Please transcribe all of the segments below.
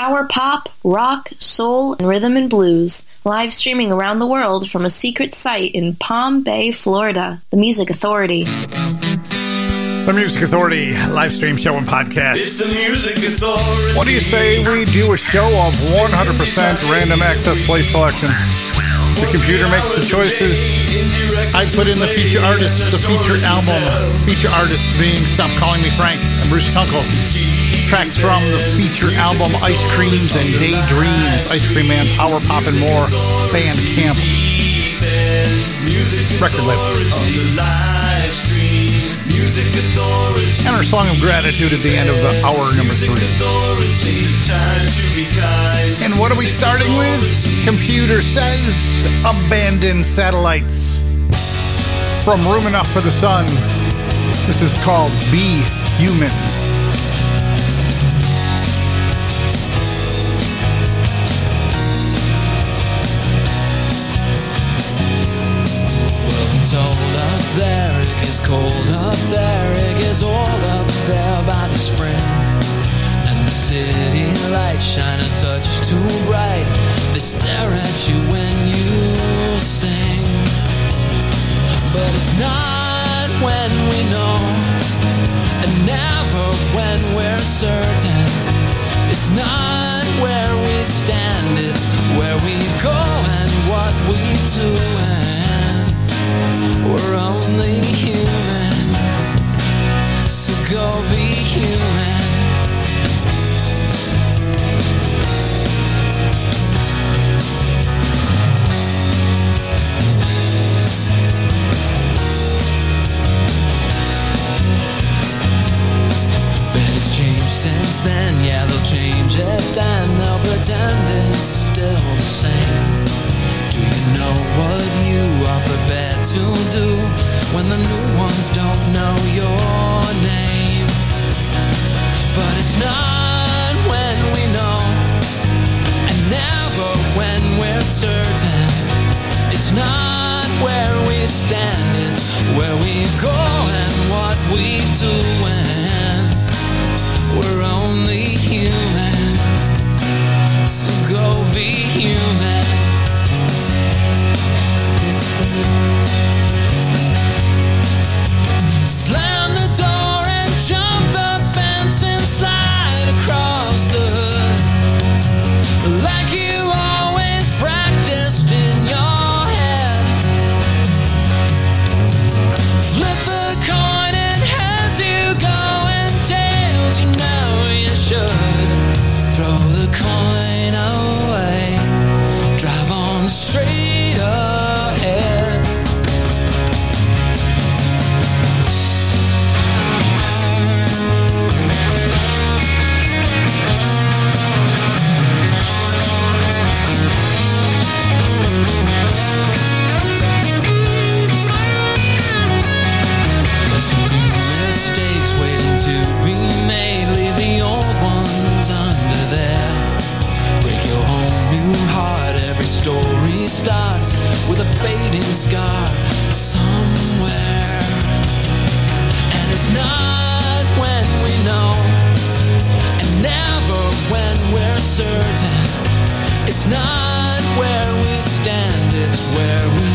power pop, rock, soul, and rhythm and blues, live streaming around the world from a secret site in Palm Bay, Florida. The Music Authority. The Music Authority live stream show and podcast. It's the Music Authority. What do you say we do a show of 100% random access play selection? The computer makes the choices. I put in the feature artist, the feature album. Feature artists being Stop Calling Me Frank and Bruce Tunkel. Tracks from the feature album Ice Creams and Daydreams, Ice Cream Man, Power Pop and More, Band Camp. Record label. And our song of gratitude at the end of the hour number three. And what are we starting with? Computer says abandoned satellites. From Room Enough for the Sun. This is called Be Human. Cold up there, it gets old up there by the spring. And the city lights shine a touch too bright. They stare at you when you sing. But it's not when we know, and never when we're certain. It's not where we stand, it's where we go and what we do. And we're only so go be human. Certain. It's not where we stand, it's where we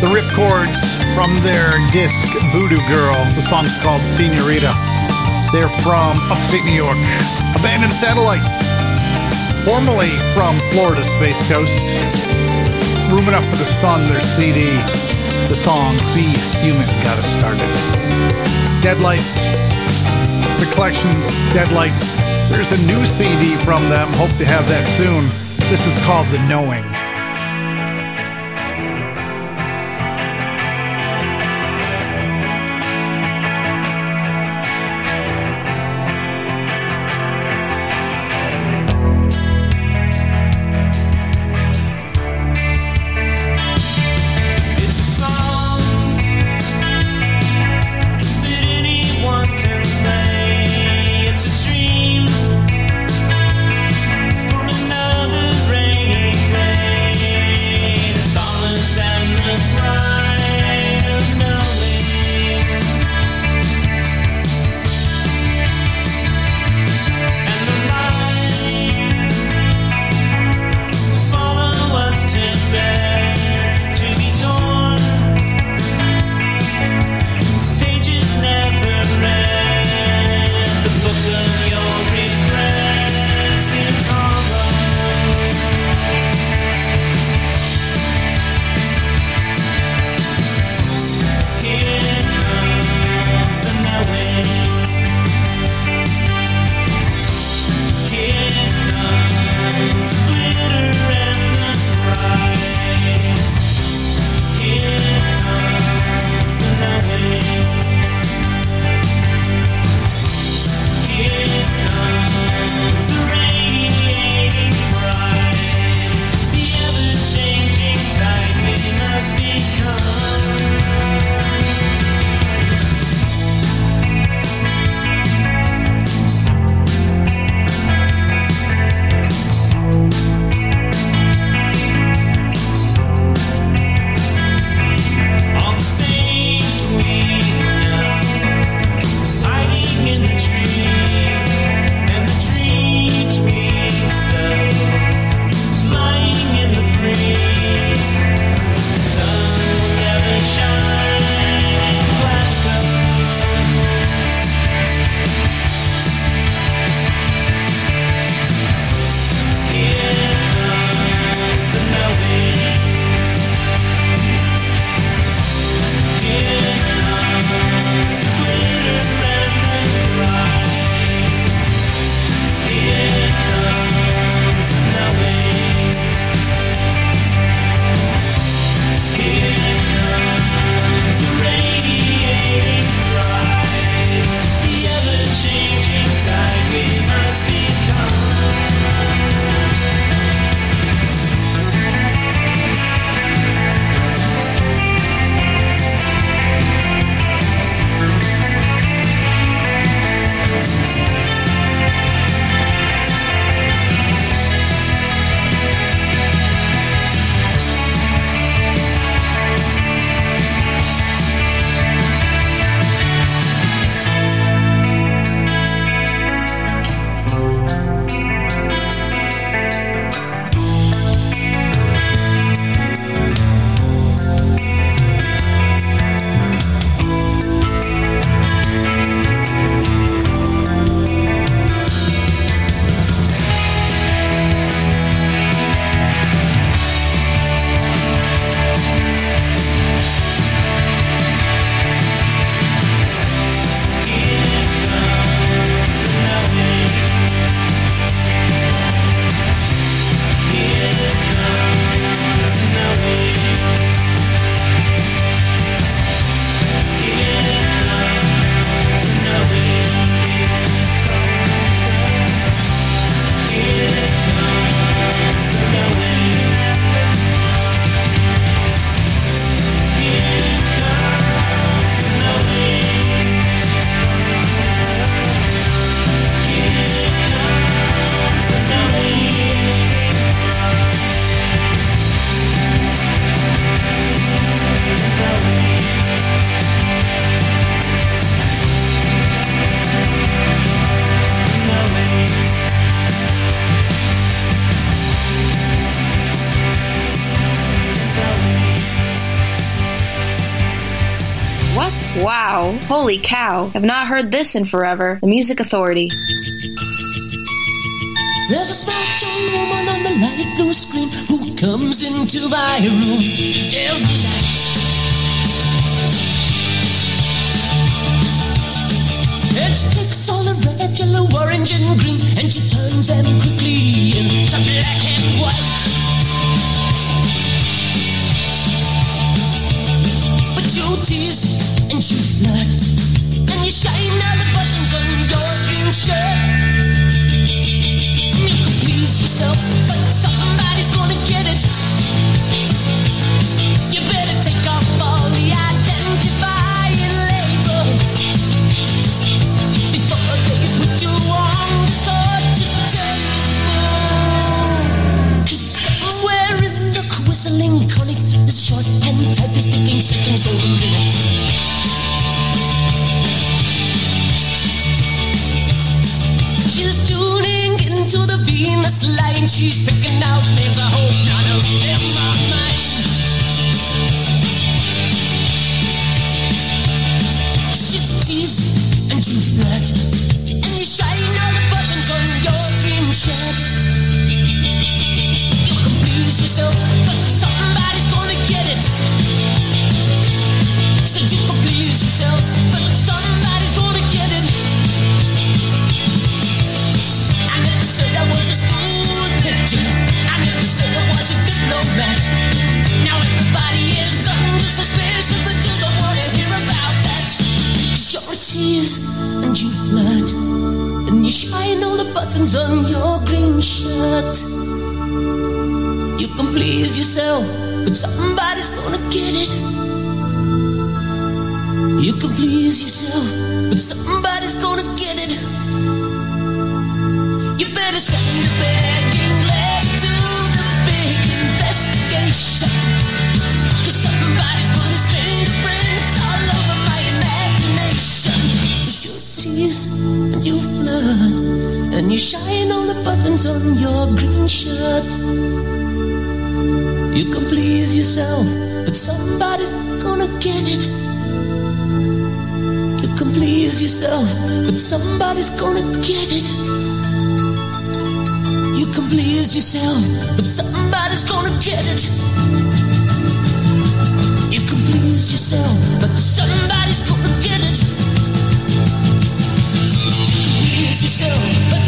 the Ripcords from their disc Voodoo Girl. The song's called Senorita. They're from upstate New York. Abandoned Satellite, formerly from Florida Space Coast. Room Enough for the Sun, their CD. The song Be Human got us started. Deadlights, the collections, Deadlights. There's a new CD from them. Hope to have that soon. This is called The Knowing. Holy cow, I've not heard this in forever. The Music Authority. There's a smart young woman on the light blue screen who comes into my room every night. And she takes all the red, yellow, orange, and green, and she turns them quickly into black and white. But you tease and you flirt shit. can please yourself, but somebody's gonna get it. You can please yourself, but somebody's gonna get it. You can please yourself, but somebody's gonna get it. You can please yourself, but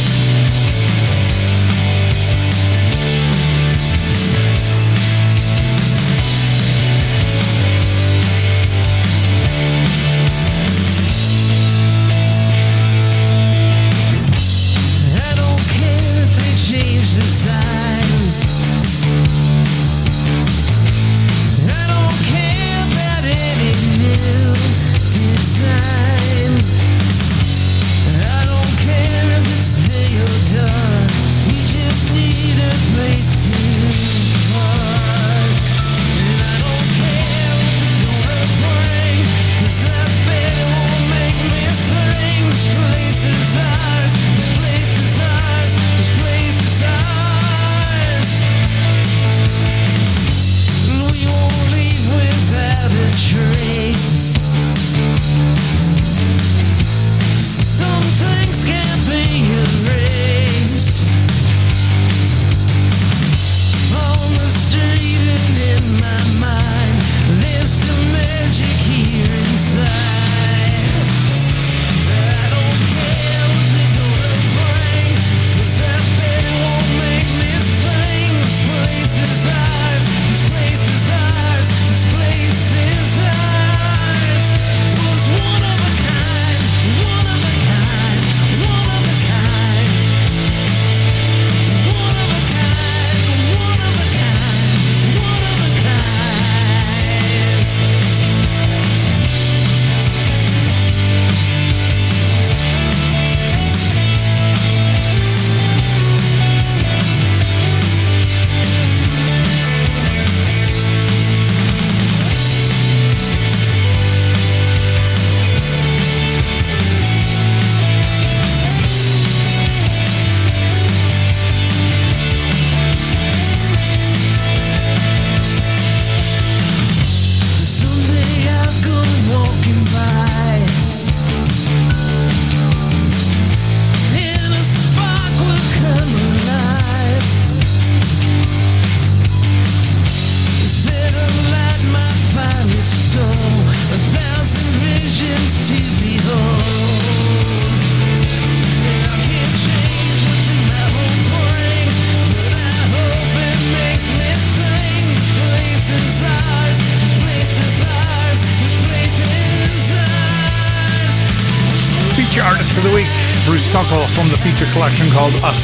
For the week. Bruce Tunkel from the feature collection called Us.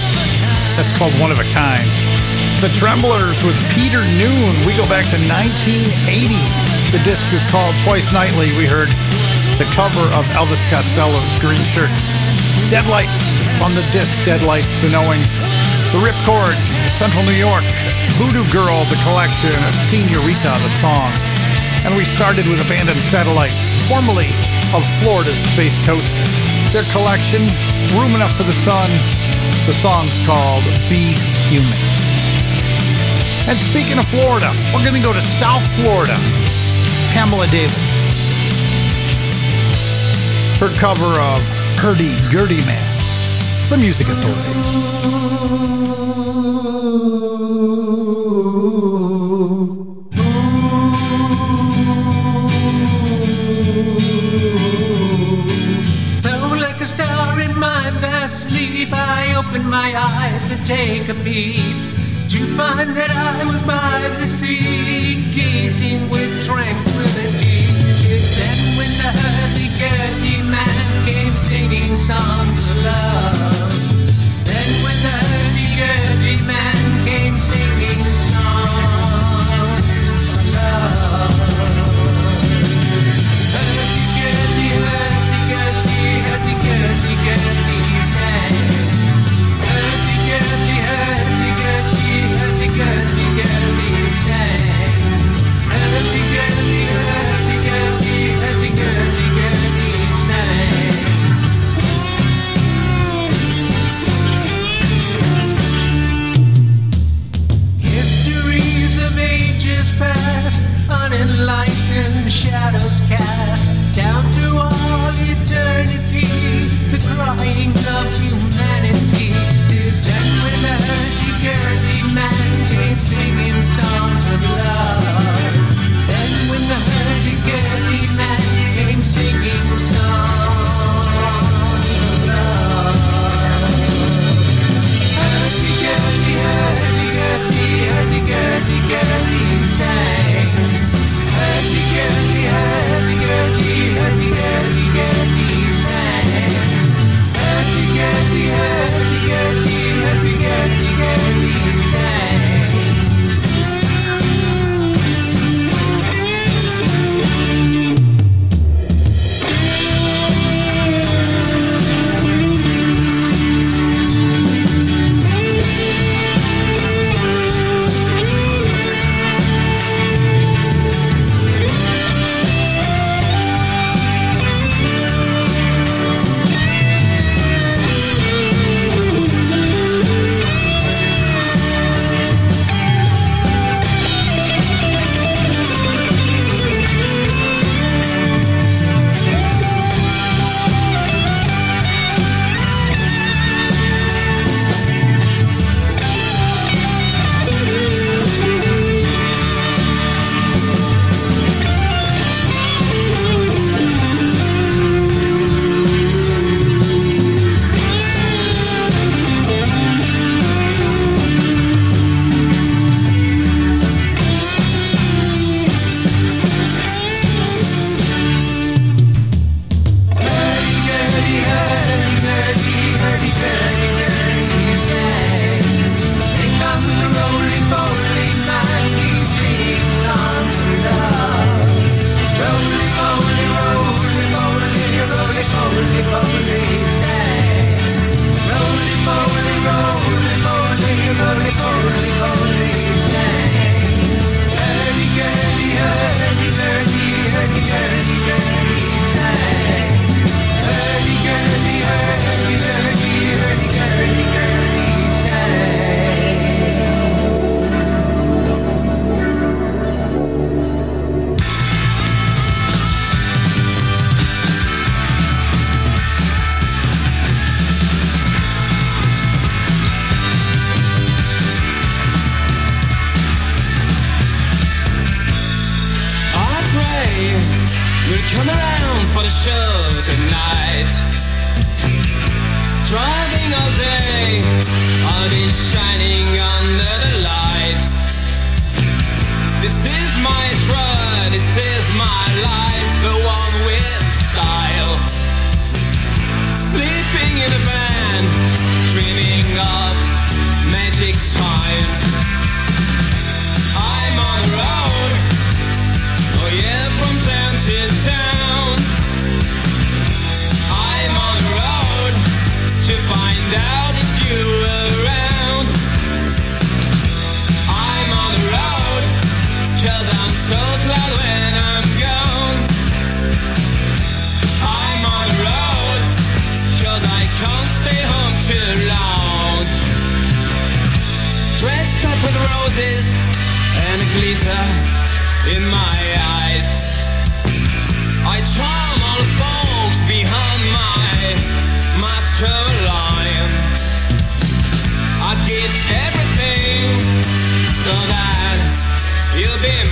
That's called One of a Kind. The Tremblers with Peter Noone. We go back to 1980. The disc is called Twice Nightly. We heard the cover of Elvis Costello's Green Shirt. Deadlights on the disc Deadlights, the knowing. The Ripcord, Central New York. Voodoo Girl, the collection. Of Senorita, the song. And we started with Abandoned Satellites, formerly of Florida's Space Coast. Their collection, Room Enough for the Sun. The song's called Be Human. And speaking of Florida, we're going to go to South Florida. Pamela Davis. Her cover of Hurdy Gurdy Man, The Music Authority. Opened my eyes to take a peep. To find that I was by the sea, gazing with tranquility. Then when the hurdy-gurdy man came singing songs of love. Then when the hurdy-gurdy man came singing songs of love. Hurdy-gurdy, hurdy-gurdy, hurdy-gurdy, set with roses and glitter in my eyes. I charm all the folks behind my master line. I give everything so that you'll be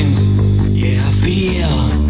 times, yeah, I feel.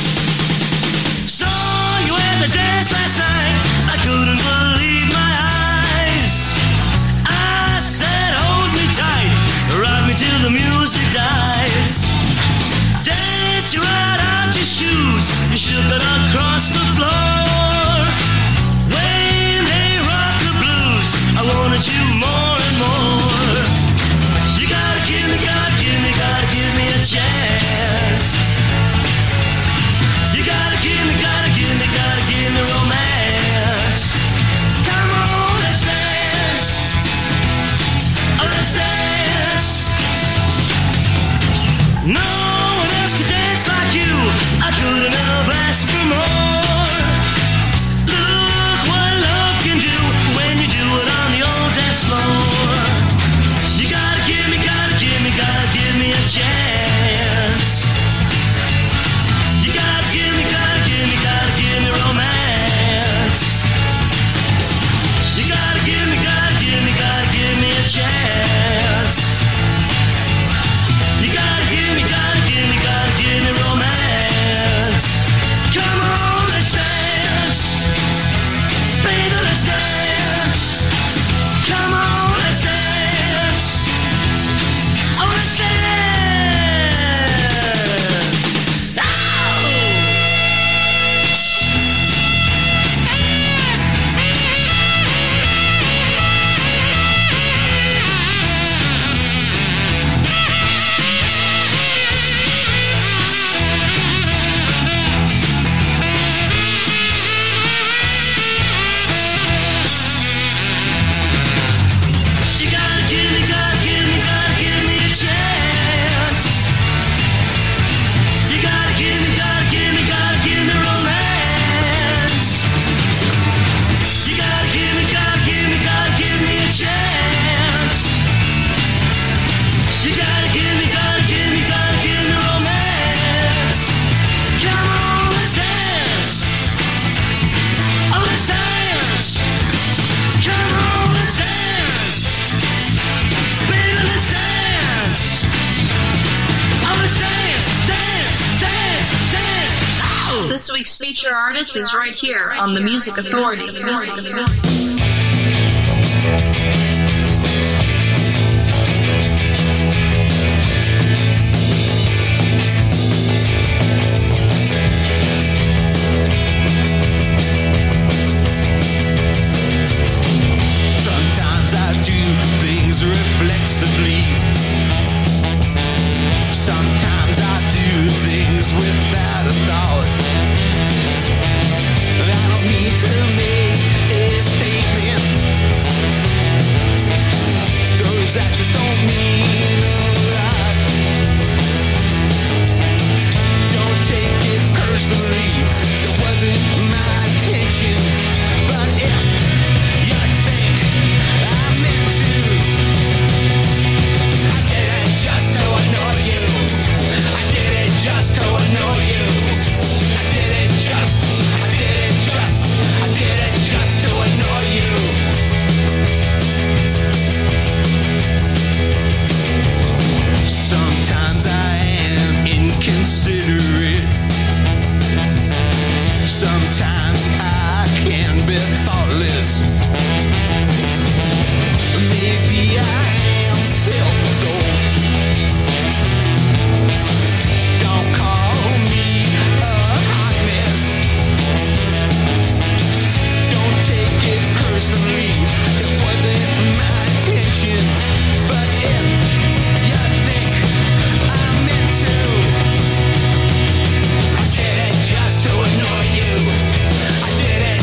Feature artist is right here on the Music Authority. The Music Authority.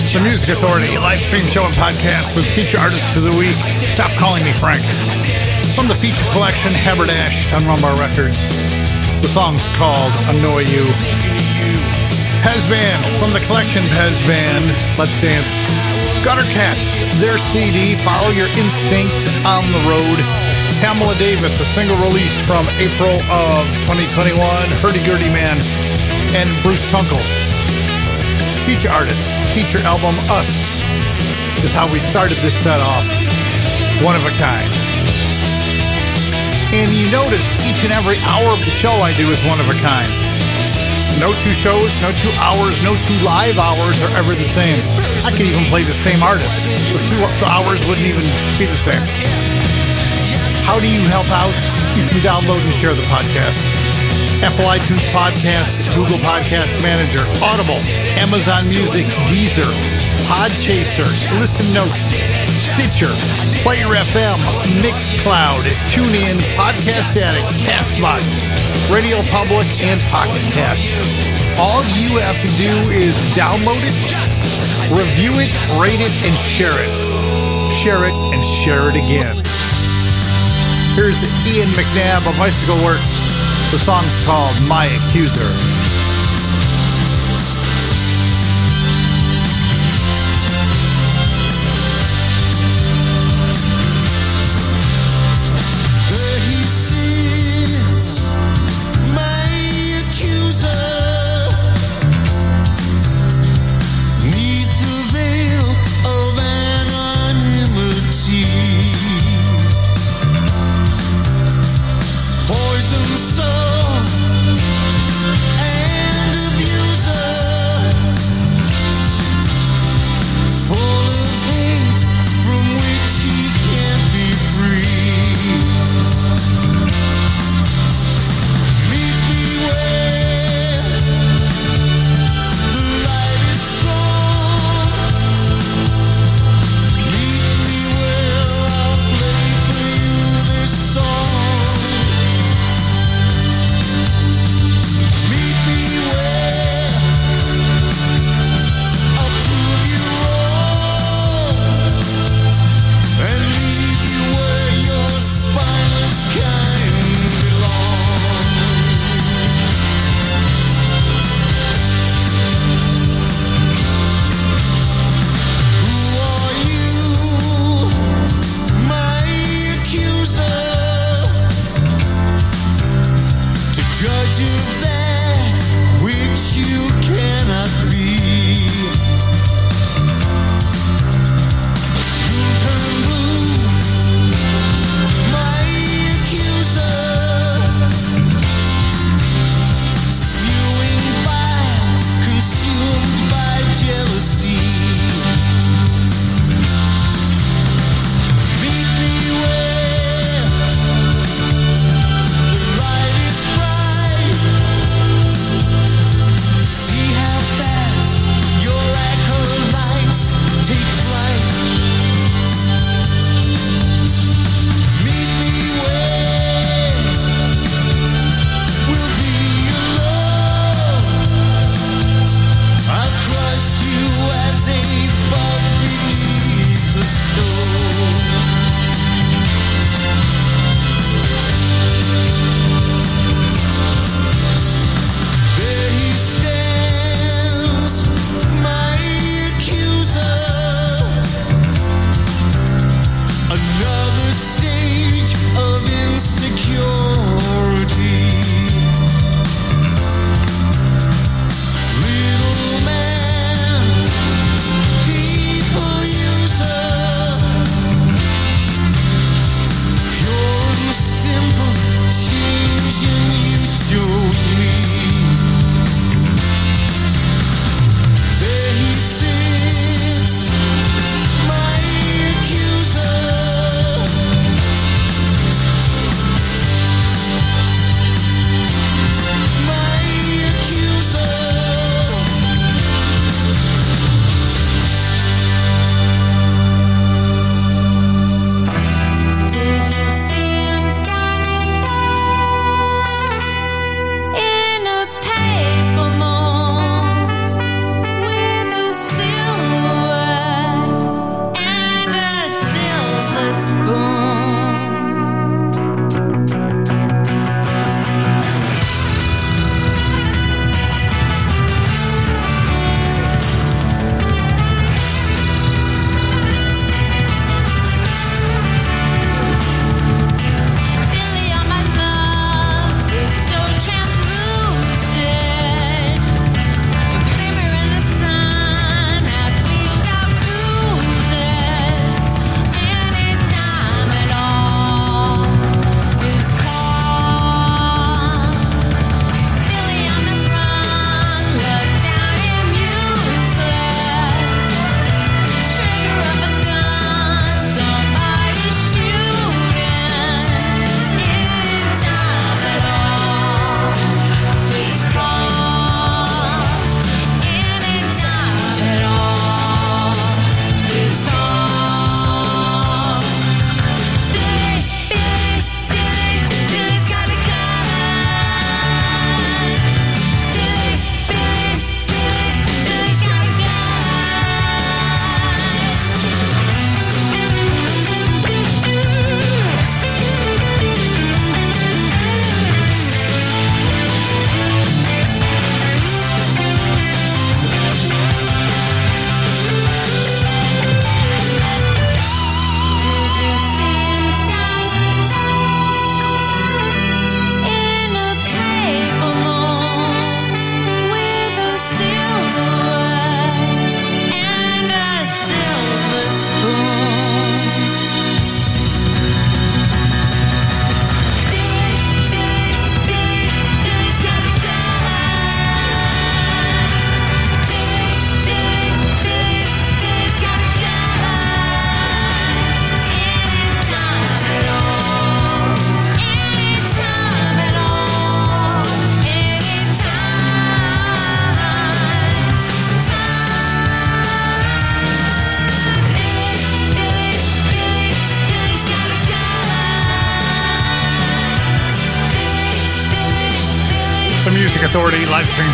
Did it The Music Authority live stream show and podcast with feature artists of the week. Stop calling me Frank. From the feature collection Haberdash on Rumbar Records. The song's called Annoy You. Pez Band from the collection Pez Band. Let's dance. Gutter Cats, their CD, Follow Your Instincts on the Road. Pamela Davis, a single release from April of 2021. Hurdy Gurdy Man and Bruce Tunkel feature artist, feature album Us is how we started this set off. One of a kind. And you notice each and every hour of the show I do is one of a kind. No two shows, no two hours, no two live hours are ever the same. I could even play the same artist. The two hours wouldn't even be the same. How do you help out? You can download and share the podcast. Apple iTunes Podcast, Google Podcast Manager, Audible, Amazon Music, Deezer, Podchaser, Listen Notes, Stitcher, Player FM, Mixcloud, TuneIn, Podcast Addict, Castbox, Radio Public, and Pocket Cast. All you have to do is download it, review it, rate it, and share it. Share it and share it again. Here's Ian McNabb of Icicle Works. The song's called My Accuser. Soul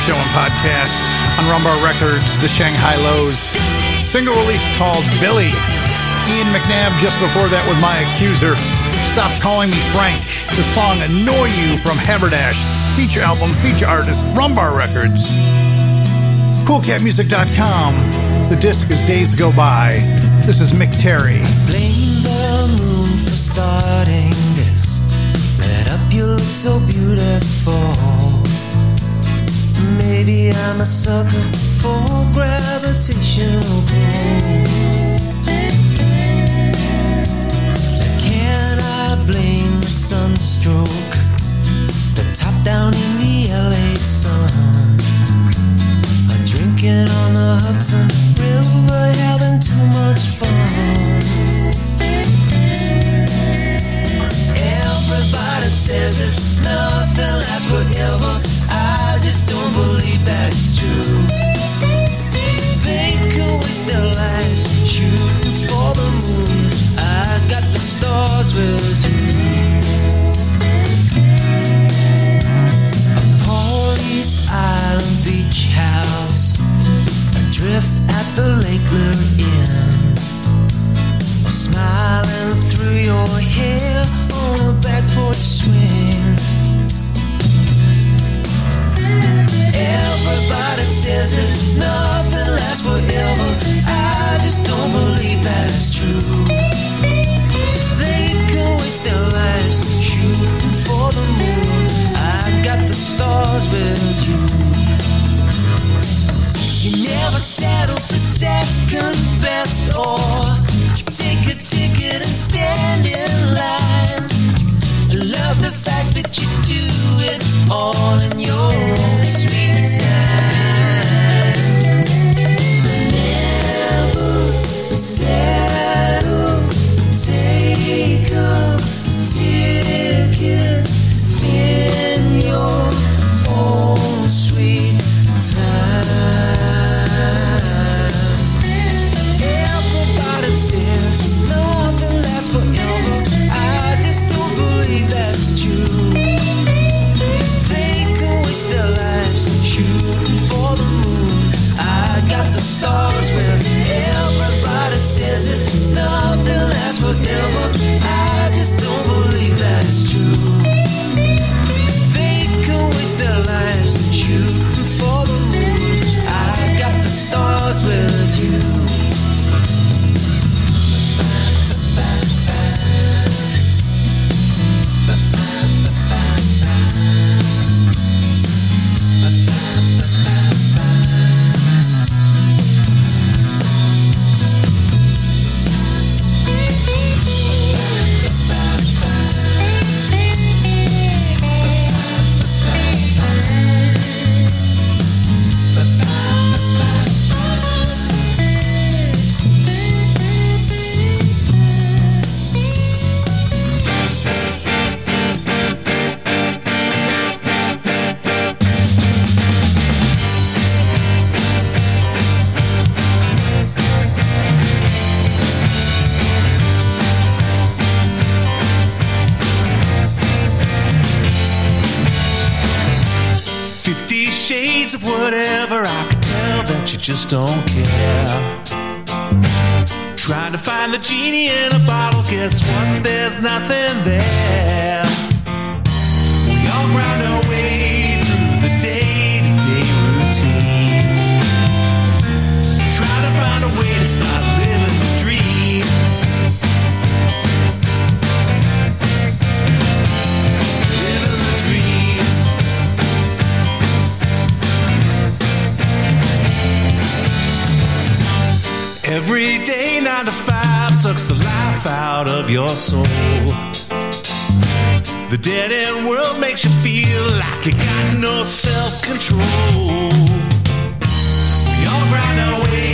show and podcast on Rumbar Records, the Shanghai Lows. Single release called Billy. Ian McNabb just before that with My Accuser. Stop Calling Me Frank. The song Annoy You from Haberdash. Feature album, feature artist, Rumbar Records. CoolCatMusic.com. The disc is Days Go By. This is Mick Terry. Blame the moon for starting this. Let up, you look so beautiful. Maybe I'm a sucker for gravitational pull. Can I blame the sunstroke? The top down in the LA sun. A drinking on the Hudson River, having too much fun. Everybody says that nothing lasts forever. Just don't believe that's true. They could waste their lives shooting for the moon. I got the stars with you. A Pawleys Island beach house, adrift at the Lake Lure Inn. Smiling through your hair on a back porch swing. Everybody says that nothing lasts forever. I just don't believe that's true. They can waste their lives shooting for the moon. I've got the stars with you. You never settle for second best or you take a ticket and stand in line. I love the fact that you do it all Trying to find the genie in a bottle, guess what? There's nothing there. We all grind life out of your soul. The dead end world makes you feel like you got no self control. We all grind our way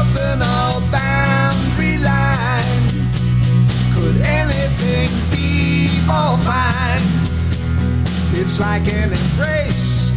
Crossing a boundary line. Could anything be more fine? It's like an embrace.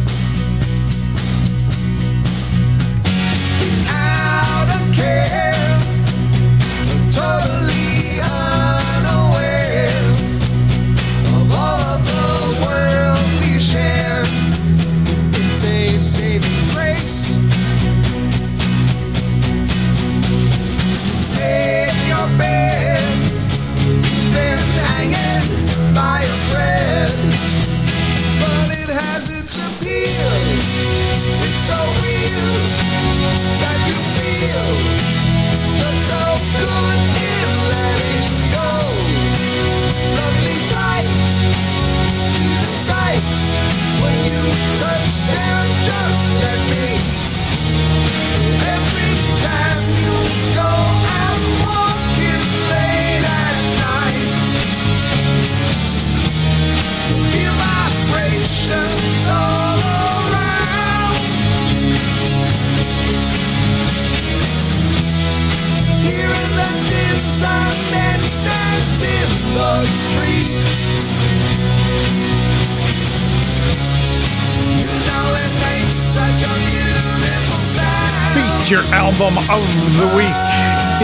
Feature album of the week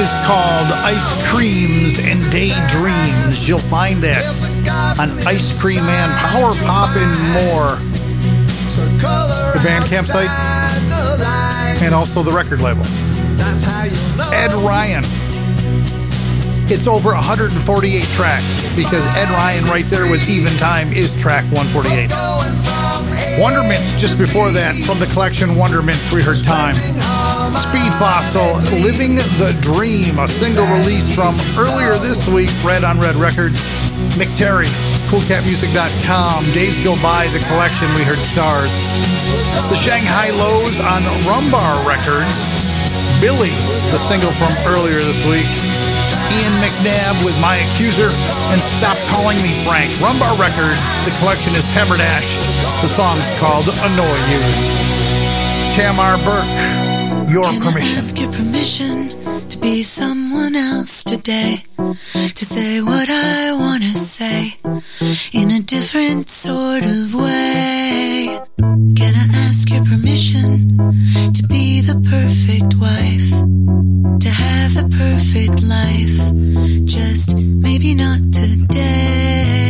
is called Ice Creams and Daydreams. You'll find that on Ice Cream Man, Power Pop, and more. The Bandcamp site and also the record label. Ed Ryan. It's over 148 tracks because Ed Ryan right there with Even Time is track 148. Wondermints just before that from the collection Wondermints we heard Time. Speed Fossil, Living the Dream, a single release from earlier this week, Red on Red Records. Mick Terry, CoolCatMusic.com, Days Go By, the collection we heard Stars. The Shanghai Lows on Rumbar Records. Billy, the single from earlier this week. Ian McNabb with My Accuser and Stop Calling Me Frank. Rumbar Records, the collection is Haberdash. The song's called Annoy You. Tamar Burke, your Can permission. To be someone else today? To say what I want to say in a different sort of way? Can I ask your permission to be the perfect wife? To have the perfect life? Just maybe not today.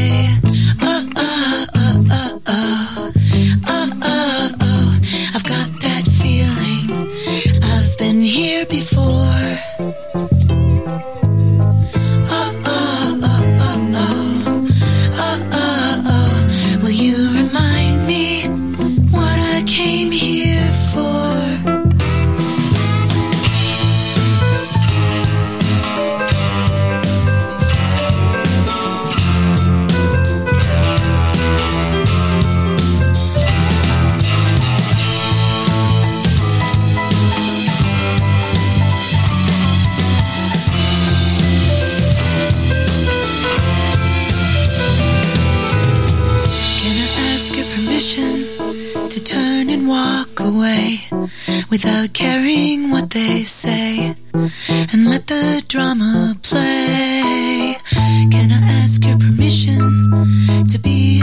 and let the drama play. Can I ask your permission to be